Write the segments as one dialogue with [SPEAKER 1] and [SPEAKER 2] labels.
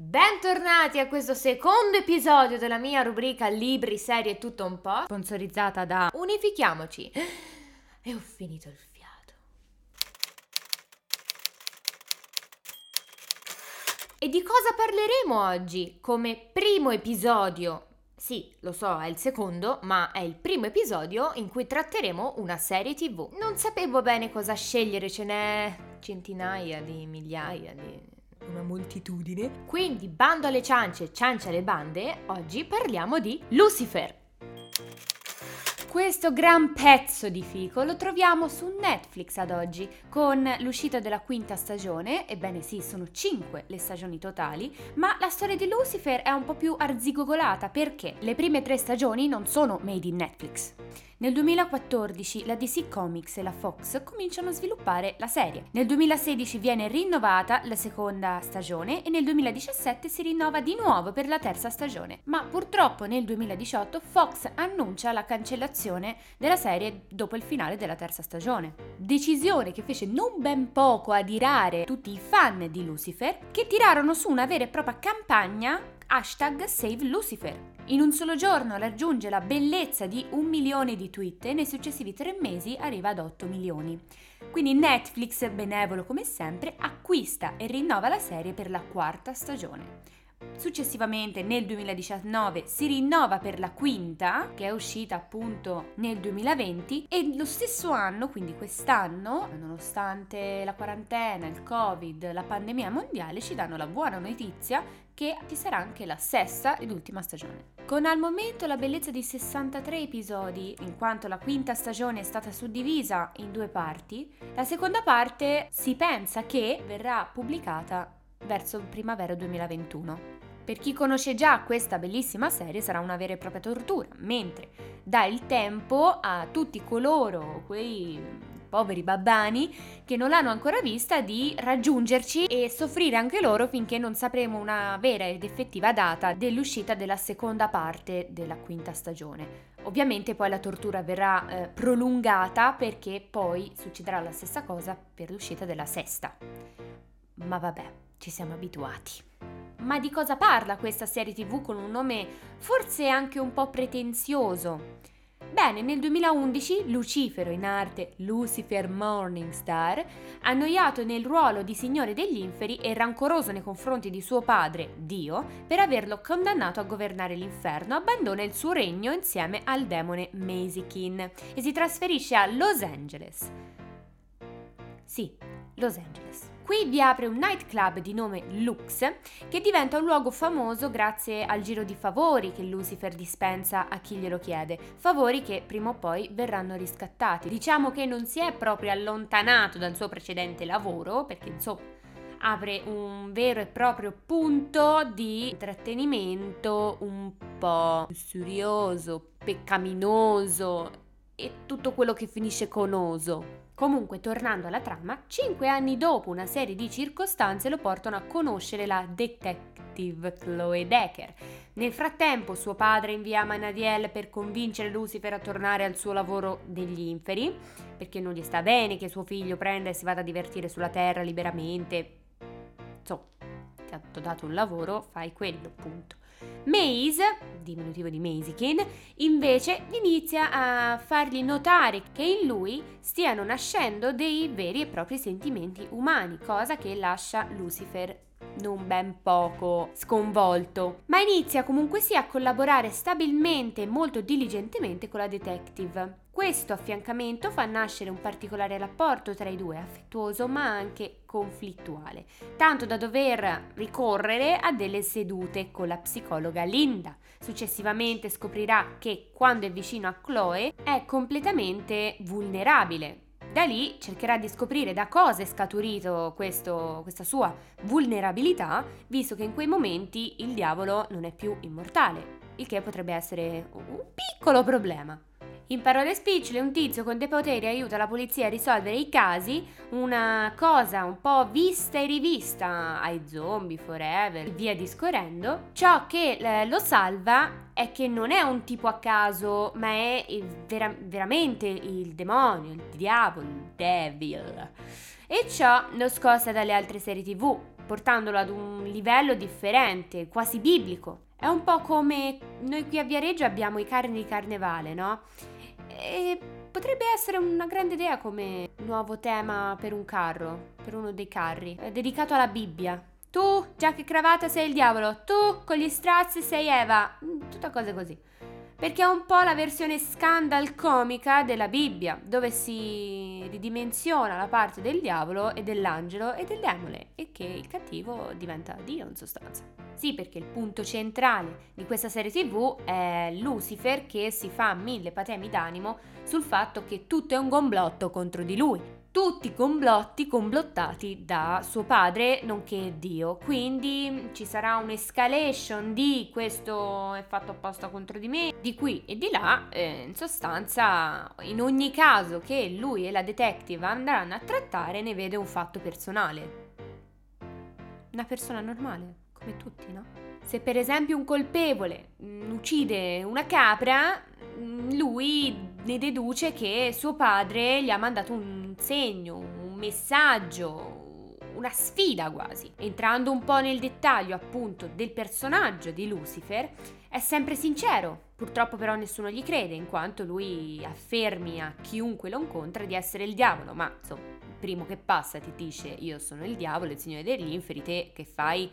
[SPEAKER 1] Bentornati a questo secondo episodio della mia rubrica Libri, serie e tutto un po', sponsorizzata da Unifichiamoci. E ho finito il fiato. E di cosa parleremo oggi come primo episodio? Sì, lo so, è il secondo, ma è il primo episodio in cui tratteremo una serie TV. Non sapevo bene cosa scegliere, ce n'è centinaia di migliaia di una moltitudine. Quindi, bando alle ciance, ciance alle bande, oggi parliamo di Lucifer. Questo gran pezzo di fico lo troviamo su Netflix ad oggi, con l'uscita della quinta stagione, ebbene sì, sono cinque le stagioni totali, ma la storia di Lucifer è un po' più arzigogolata perché le prime tre stagioni non sono made in Netflix. Nel 2014 la DC Comics e la Fox cominciano a sviluppare la serie. Nel 2016 viene rinnovata la seconda stagione e nel 2017 si rinnova di nuovo per la terza stagione. Ma purtroppo nel 2018 Fox annuncia la cancellazione della serie dopo il finale della terza stagione. Decisione che fece non ben poco adirare tutti i fan di Lucifer che tirarono su una vera e propria campagna hashtag Save Lucifer in un solo giorno raggiunge la bellezza di un milione di tweet e nei successivi tre mesi arriva ad 8 milioni. Quindi Netflix, benevolo come sempre, acquista e rinnova la serie per la quarta stagione. Successivamente nel 2019 si rinnova per la quinta, che è uscita appunto nel 2020, e lo stesso anno, quindi quest'anno, nonostante la quarantena, il Covid, la pandemia mondiale, ci danno la buona notizia che ci sarà anche la sesta ed ultima stagione. Con al momento la bellezza di 63 episodi, in quanto la quinta stagione è stata suddivisa in due parti, la seconda parte si pensa che verrà pubblicata verso primavera 2021. Per chi conosce già questa bellissima serie sarà una vera e propria tortura, mentre dà il tempo a tutti coloro, quei poveri babbani che non l'hanno ancora vista di raggiungerci e soffrire anche loro finché non sapremo una vera ed effettiva data dell'uscita della seconda parte della quinta stagione. Ovviamente poi la tortura verrà eh, prolungata perché poi succederà la stessa cosa per l'uscita della sesta. Ma vabbè, ci siamo abituati. Ma di cosa parla questa serie tv con un nome forse anche un po' pretenzioso? Bene, nel 2011 Lucifero, in arte Lucifer Morningstar, annoiato nel ruolo di Signore degli Inferi e rancoroso nei confronti di suo padre, Dio, per averlo condannato a governare l'inferno, abbandona il suo regno insieme al demone Mazikin e si trasferisce a Los Angeles. Sì, Los Angeles. Qui vi apre un nightclub di nome Lux che diventa un luogo famoso grazie al giro di favori che Lucifer dispensa a chi glielo chiede, favori che prima o poi verranno riscattati. Diciamo che non si è proprio allontanato dal suo precedente lavoro, perché insomma apre un vero e proprio punto di intrattenimento un po' lussurioso, peccaminoso e tutto quello che finisce con oso. Comunque, tornando alla trama, cinque anni dopo una serie di circostanze lo portano a conoscere la detective Chloe Decker. Nel frattempo, suo padre invia Manadiel per convincere Lucifer a tornare al suo lavoro degli inferi, perché non gli sta bene che suo figlio prenda e si vada a divertire sulla terra liberamente. Insomma, ti ha dato un lavoro, fai quello, punto. Maze, diminutivo di Mazikin, invece inizia a fargli notare che in lui stiano nascendo dei veri e propri sentimenti umani, cosa che lascia Lucifer non ben poco sconvolto, ma inizia comunque sia a collaborare stabilmente e molto diligentemente con la detective. Questo affiancamento fa nascere un particolare rapporto tra i due, affettuoso ma anche conflittuale, tanto da dover ricorrere a delle sedute con la psicologa Linda. Successivamente scoprirà che quando è vicino a Chloe è completamente vulnerabile, da lì cercherà di scoprire da cosa è scaturito questo, questa sua vulnerabilità, visto che in quei momenti il diavolo non è più immortale, il che potrebbe essere un piccolo problema. In parole spicciole, un tizio con dei poteri aiuta la polizia a risolvere i casi, una cosa un po' vista e rivista ai zombie forever e via discorrendo. Ciò che eh, lo salva è che non è un tipo a caso, ma è vera- veramente il demonio, il diavolo, il devil. E ciò lo scossa dalle altre serie tv, portandolo ad un livello differente, quasi biblico. È un po' come noi qui a Viareggio abbiamo i carni di carnevale, no? E potrebbe essere una grande idea come nuovo tema per un carro, per uno dei carri, è dedicato alla Bibbia. Tu, giacca e cravatta, sei il diavolo, tu con gli strazi sei Eva, mm, tutte cose così perché è un po' la versione scandal comica della Bibbia, dove si ridimensiona la parte del diavolo e dell'angelo e del demone e che il cattivo diventa Dio in sostanza. Sì, perché il punto centrale di questa serie TV è Lucifer che si fa mille patemi d'animo sul fatto che tutto è un gomblotto contro di lui tutti complotti complottati da suo padre nonché Dio. Quindi ci sarà un'escalation di questo è fatto apposta contro di me, di qui e di là. Eh, in sostanza, in ogni caso che lui e la detective andranno a trattare, ne vede un fatto personale. Una persona normale, come tutti, no? Se per esempio un colpevole mm, uccide una capra, mm, lui ne deduce che suo padre gli ha mandato un segno, un messaggio, una sfida quasi. Entrando un po' nel dettaglio appunto del personaggio di Lucifer, è sempre sincero, purtroppo però nessuno gli crede in quanto lui affermi a chiunque lo incontra di essere il diavolo, ma insomma, il primo che passa ti dice io sono il diavolo, il signore degli inferi, te che fai?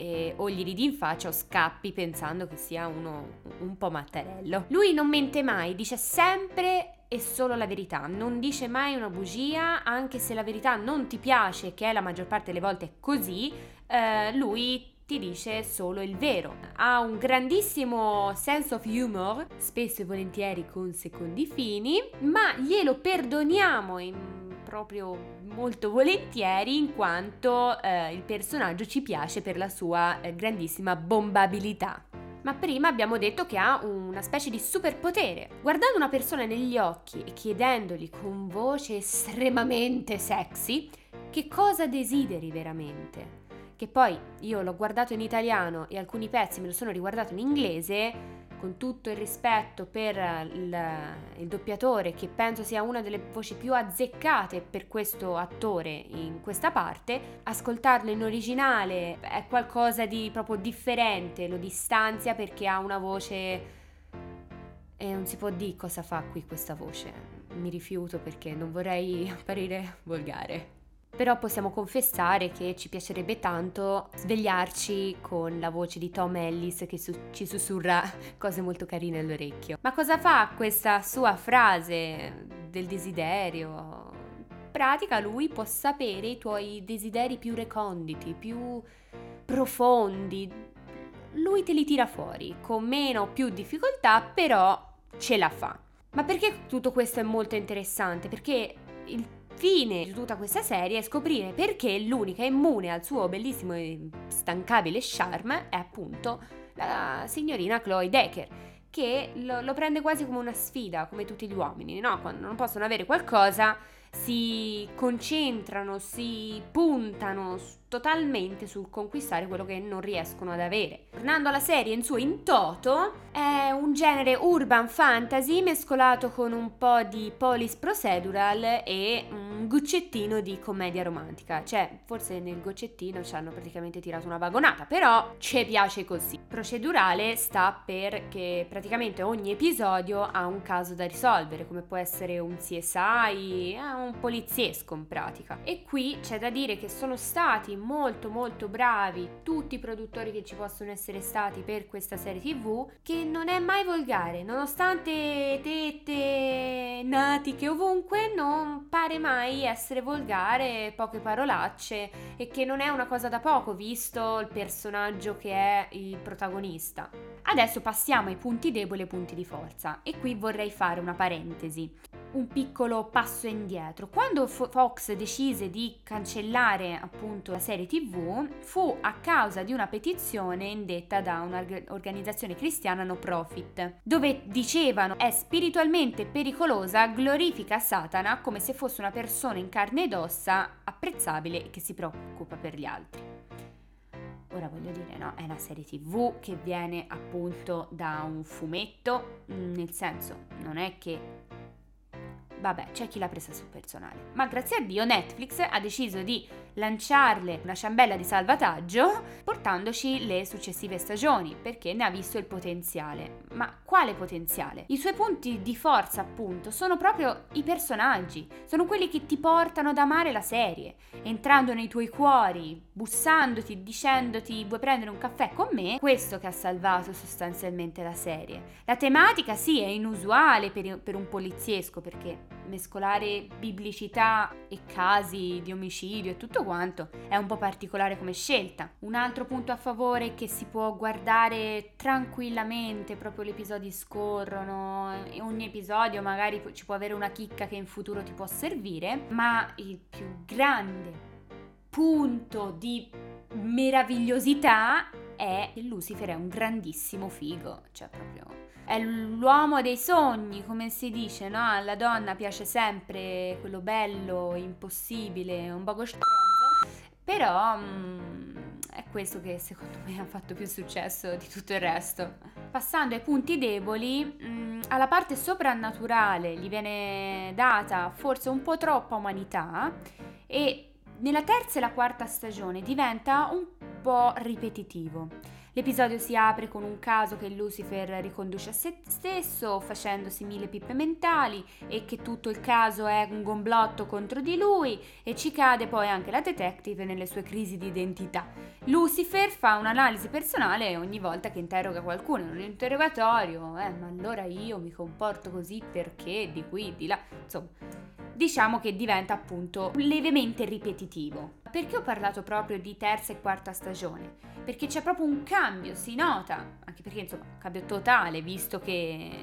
[SPEAKER 1] Eh, o gli ridi in faccia o scappi pensando che sia uno un po' mattarello. Lui non mente mai, dice sempre e solo la verità, non dice mai una bugia, anche se la verità non ti piace, che è la maggior parte delle volte così, eh, lui ti dice solo il vero. Ha un grandissimo sense of humor, spesso e volentieri con secondi fini, ma glielo perdoniamo in proprio molto volentieri in quanto eh, il personaggio ci piace per la sua eh, grandissima bombabilità. Ma prima abbiamo detto che ha una specie di superpotere. Guardando una persona negli occhi e chiedendogli con voce estremamente sexy che cosa desideri veramente. Che poi io l'ho guardato in italiano e alcuni pezzi me lo sono riguardato in inglese con tutto il rispetto per il, il, doppiatore, che penso sia una delle voci più azzeccate per questo attore in questa parte, ascoltarlo in originale è qualcosa di proprio differente, lo distanzia perché ha una voce e non si può dire cosa fa qui questa voce. Mi rifiuto perché non vorrei apparire volgare però possiamo confessare che ci piacerebbe tanto svegliarci con la voce di Tom Ellis che su- ci sussurra cose molto carine all'orecchio. Ma cosa fa questa sua frase del desiderio? In pratica lui può sapere i tuoi desideri più reconditi, più profondi. Lui te li tira fuori con meno o più difficoltà, però ce la fa. Ma perché tutto questo è molto interessante? Perché il fine di tutta questa serie è scoprire perché l'unica immune al suo bellissimo e stancabile charme è appunto la signorina Chloe Decker che lo, lo, prende quasi come una sfida, come tutti gli uomini, no? Quando non possono avere qualcosa si concentrano, si puntano totalmente sul conquistare quello che non riescono ad avere. Tornando alla serie in suo in toto, è un genere urban fantasy mescolato con un po' di police procedural e un goccettino di commedia romantica. Cioè, forse nel goccettino ci hanno praticamente tirato una vagonata, però ci piace così. Procedurale sta perché praticamente ogni episodio ha un caso da risolvere, come può essere un CSI, è un poliziesco in pratica. E qui c'è da dire che sono stati molto molto bravi tutti i produttori che ci possono essere stati per questa serie tv che non è mai volgare nonostante tette natiche ovunque non pare mai essere volgare poche parolacce e che non è una cosa da poco visto il personaggio che è il protagonista. Adesso passiamo ai punti deboli e punti di forza e qui vorrei fare una parentesi un piccolo passo indietro. Quando Fox decise di cancellare appunto la serie TV fu a causa di una petizione indetta da un'organizzazione cristiana no profit, dove dicevano è spiritualmente pericolosa, glorifica Satana come se fosse una persona in carne ed ossa apprezzabile e che si preoccupa per gli altri. Ora voglio dire, no, è una serie tv che viene appunto da un fumetto, nel senso non è che Vabbè, c'è chi l'ha presa sul personale. Ma grazie a Dio Netflix ha deciso di lanciarle una ciambella di salvataggio portandoci le successive stagioni perché ne ha visto il potenziale. Ma quale potenziale? I suoi punti di forza appunto sono proprio i personaggi, sono quelli che ti portano ad amare la serie, entrando nei tuoi cuori, bussandoti, dicendoti vuoi prendere un caffè con me, questo che ha salvato sostanzialmente la serie. La tematica sì è inusuale per, un poliziesco perché mescolare biblicità e casi di omicidio e tutto quanto è un po' particolare come scelta. Un altro punto a favore è che si può guardare tranquillamente, proprio gli episodi scorrono, e ogni episodio magari ci può avere una chicca che in futuro ti può servire, ma il più grande punto di meravigliosità è che Lucifer è un grandissimo figo, cioè proprio è l'uomo dei sogni, come si dice, no? Alla donna piace sempre quello bello, impossibile, un poco stronzo, però mm, è questo che secondo me ha fatto più successo di tutto il resto. Passando ai punti deboli, mm, alla parte soprannaturale gli viene data forse un po' troppa umanità e nella terza e la quarta stagione diventa un po' ripetitivo. L'episodio si apre con un caso che Lucifer riconduce a se stesso, facendosi mille pippe mentali e che tutto il caso è un gomblotto contro di lui e ci cade poi anche la detective nelle sue crisi di identità. Lucifer fa un'analisi personale ogni volta che interroga qualcuno in un interrogatorio, eh, ma allora io mi comporto così perché di qui, di là, insomma diciamo che diventa appunto levemente ripetitivo. Perché ho parlato proprio di terza e quarta stagione? Perché c'è proprio un cambio, si nota, anche perché insomma un cambio totale visto che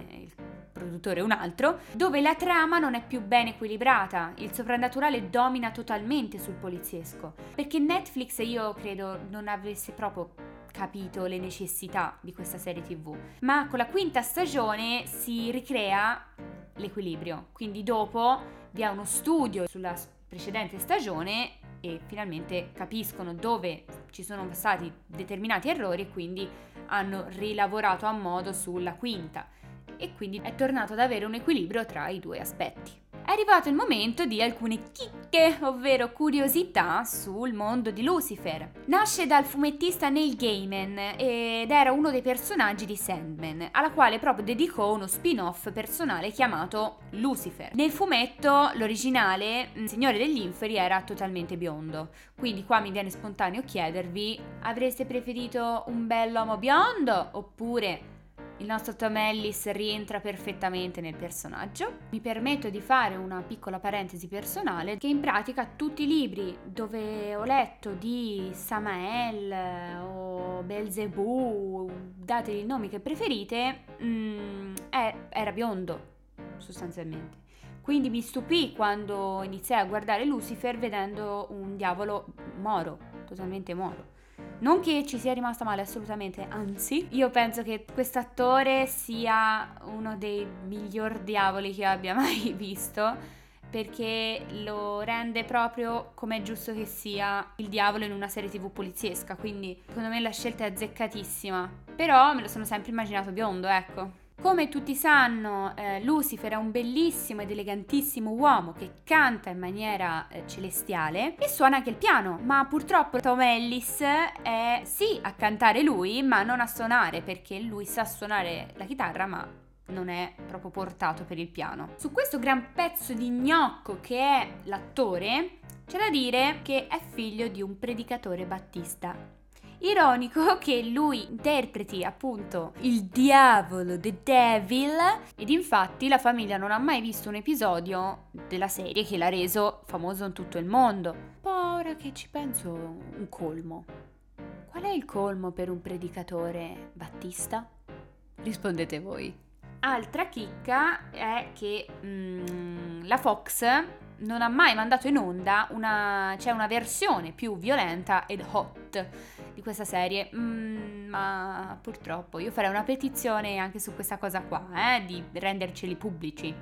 [SPEAKER 1] il produttore è un altro, dove la trama non è più ben equilibrata, il soprannaturale domina totalmente sul poliziesco. Perché Netflix io credo non avesse proprio capito le necessità di questa serie tv, ma con la quinta stagione si ricrea l'equilibrio, quindi dopo vi è uno studio sulla precedente stagione e finalmente capiscono dove ci sono stati determinati errori e quindi hanno rilavorato a modo sulla quinta. E quindi è tornato ad avere un equilibrio tra i due aspetti è arrivato il momento di alcune chicche, ovvero curiosità sul mondo di Lucifer. Nasce dal fumettista Neil Gaiman ed era uno dei personaggi di Sandman, alla quale proprio dedicò uno spin-off personale chiamato Lucifer. Nel fumetto, l'originale, mm, Signore degli Inferi, era totalmente biondo, quindi qua mi viene spontaneo chiedervi, avreste preferito un bell'uomo biondo oppure il nostro Tom Ellis rientra perfettamente nel personaggio. Mi permetto di fare una piccola parentesi personale che in pratica tutti i libri dove ho letto di Samael o Belzebù, dategli i nomi che preferite, mm, è, era biondo sostanzialmente. Quindi mi stupì quando iniziai a guardare Lucifer vedendo un diavolo moro, totalmente moro. Non che ci sia rimasta male assolutamente, anzi, io penso che quest'attore sia uno dei miglior diavoli che abbia mai visto perché lo rende proprio come è giusto che sia il diavolo in una serie tv poliziesca, quindi secondo me la scelta è azzeccatissima. Però me lo sono sempre immaginato biondo, ecco. Come tutti sanno, eh, Lucifer è un bellissimo ed elegantissimo uomo che canta in maniera eh, celestiale e suona anche il piano, ma purtroppo Tom Ellis è sì a cantare lui, ma non a suonare, perché lui sa suonare la chitarra, ma non è proprio portato per il piano. Su questo gran pezzo di gnocco che è l'attore, c'è da dire che è figlio di un predicatore battista Ironico che lui interpreti appunto il diavolo, the devil, ed infatti la famiglia non ha mai visto un episodio della serie che l'ha reso famoso in tutto il mondo. Poi ora che ci penso, un colmo. Qual è il colmo per un predicatore battista? Rispondete voi. Altra chicca è che mm, la Fox non ha mai mandato in onda una, cioè una versione più violenta ed hot di questa serie, mm, ma purtroppo io farei una petizione anche su questa cosa qua, eh, di renderceli pubblici.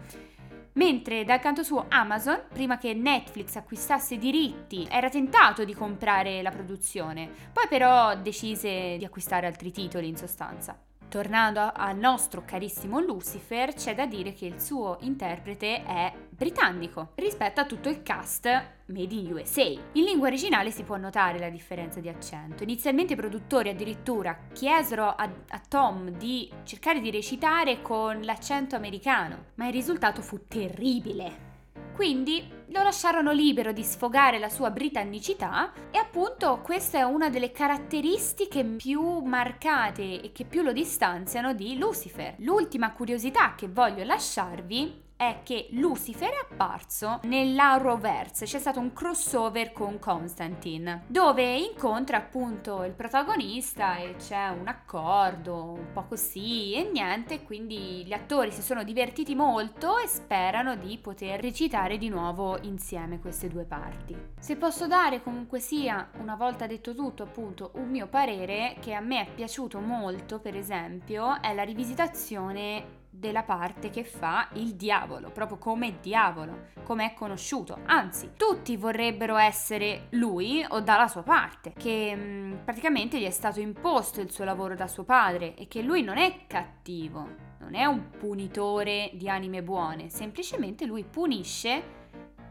[SPEAKER 1] Mentre dal canto suo Amazon, prima che Netflix acquistasse i diritti, era tentato di comprare la produzione, poi però decise di acquistare altri titoli in sostanza. Tornando al nostro carissimo Lucifer, c'è da dire che il suo interprete è britannico rispetto a tutto il cast made in USA. In lingua originale si può notare la differenza di accento. Inizialmente i produttori addirittura chiesero a, a Tom di cercare di recitare con l'accento americano, ma il risultato fu terribile. Quindi lo lasciarono libero di sfogare la sua britannicità e appunto questa è una delle caratteristiche più marcate e che più lo distanziano di Lucifer. L'ultima curiosità che voglio lasciarvi è che Lucifer è apparso nell'Arrowverse, c'è stato un crossover con Constantine, dove incontra appunto il protagonista e c'è un accordo, un po' così e niente, quindi gli attori si sono divertiti molto e sperano di poter recitare di nuovo insieme queste due parti. Se posso dare comunque sia, una volta detto tutto, appunto, un mio parere che a me è piaciuto molto, per esempio, è la rivisitazione della parte che fa il diavolo, proprio come diavolo, come è conosciuto. Anzi, tutti vorrebbero essere lui o dalla sua parte, che mm, praticamente gli è stato imposto il suo lavoro da suo padre e che lui non è cattivo, non è un punitore di anime buone, semplicemente lui punisce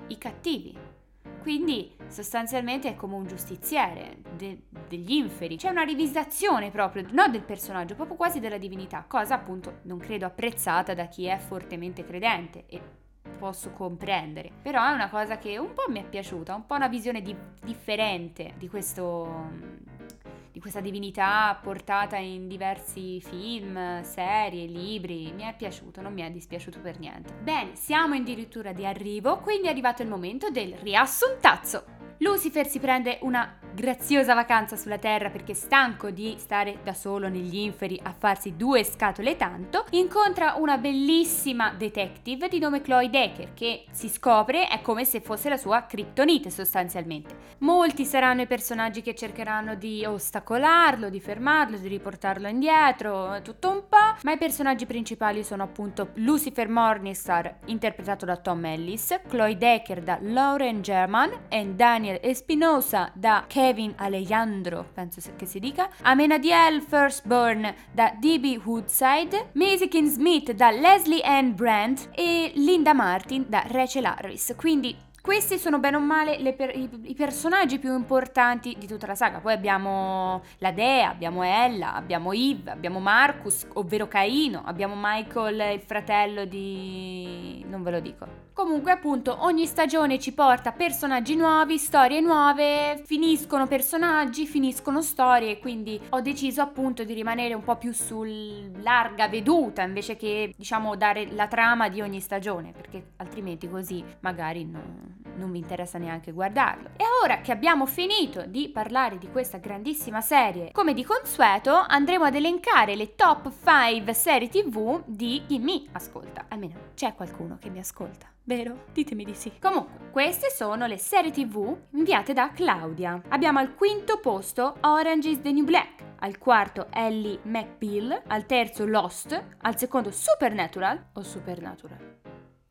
[SPEAKER 1] i cattivi. Quindi sostanzialmente è come un giustiziere de- degli inferi. C'è una rivisitazione proprio, non del personaggio, proprio quasi della divinità, cosa appunto non credo apprezzata da chi è fortemente credente e posso comprendere. Però è una cosa che un po' mi è piaciuta, un po' una visione di- differente di questo di questa divinità portata in diversi film, serie, libri. Mi è piaciuto, non mi è dispiaciuto per niente. Bene, siamo addirittura di arrivo, quindi è arrivato il momento del riassuntazzo. Lucifer si prende una graziosa vacanza sulla Terra perché stanco di stare da solo negli inferi a farsi due scatole tanto, incontra una bellissima detective di nome Chloe Decker che si scopre è come se fosse la sua criptonite sostanzialmente. Molti saranno i personaggi che cercheranno di ostacolarlo, di fermarlo, di riportarlo indietro, tutto un po', ma i personaggi principali sono appunto Lucifer Morningstar interpretato da Tom Ellis, Chloe Decker da Lauren German e Daniel Espinosa da Kevin Alejandro, penso che si dica, Amenadiel Firstborn da D.B. Woodside, Mazikin Smith da Leslie Ann Brandt e Linda Martin da Rachel Harris. Quindi questi sono bene o male per, i, personaggi più importanti di tutta la saga. Poi abbiamo la Dea, abbiamo Ella, abbiamo Eve, abbiamo Marcus, ovvero Caino, abbiamo Michael, il fratello di... non ve lo dico. Comunque appunto ogni stagione ci porta personaggi nuovi, storie nuove, finiscono personaggi, finiscono storie, quindi ho deciso appunto di rimanere un po' più sul larga veduta invece che diciamo dare la trama di ogni stagione, perché altrimenti così magari non, non vi interessa neanche guardarlo. E ora che abbiamo finito di parlare di questa grandissima serie, come di consueto andremo ad elencare le top 5 serie tv di chi mi ascolta, almeno c'è qualcuno che mi ascolta. Vero? Ditemi di sì. Comunque, queste sono le serie tv inviate da Claudia. Abbiamo al quinto posto Orange is the New Black, al quarto Ellie McBeal, al terzo Lost, al secondo Supernatural o Supernatural.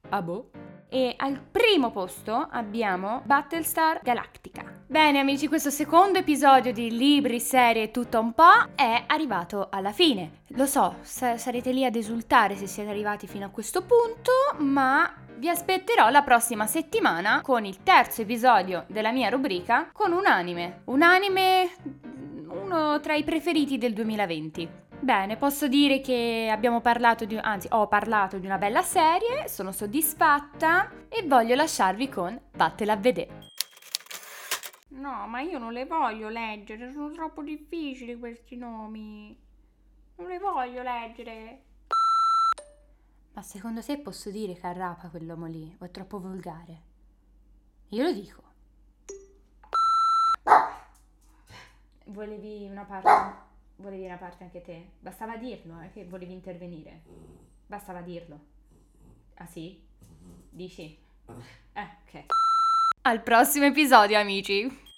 [SPEAKER 1] Ah boh? E al primo posto abbiamo Battlestar Galactica. Bene amici, questo secondo episodio di Libri, Serie Tutto un po' è arrivato alla fine. Lo so, sa- sarete lì ad esultare se siete arrivati fino a questo punto, ma vi aspetterò la prossima settimana con il terzo episodio della mia rubrica con un anime. Un anime uno tra i preferiti del 2020. Bene, posso dire che abbiamo parlato di, anzi ho parlato di una bella serie, sono soddisfatta e voglio lasciarvi con Vattela a vedere. No, ma io non le voglio leggere, sono troppo difficili questi nomi. Non le voglio leggere. Ma secondo te posso dire che arrapa quell'uomo lì o è troppo volgare? Io lo dico. Volevi una parte volevi una parte anche te. Bastava dirlo, eh, che volevi intervenire. Bastava dirlo. Ah sì? Dici? Eh, ok. Al prossimo episodio, amici.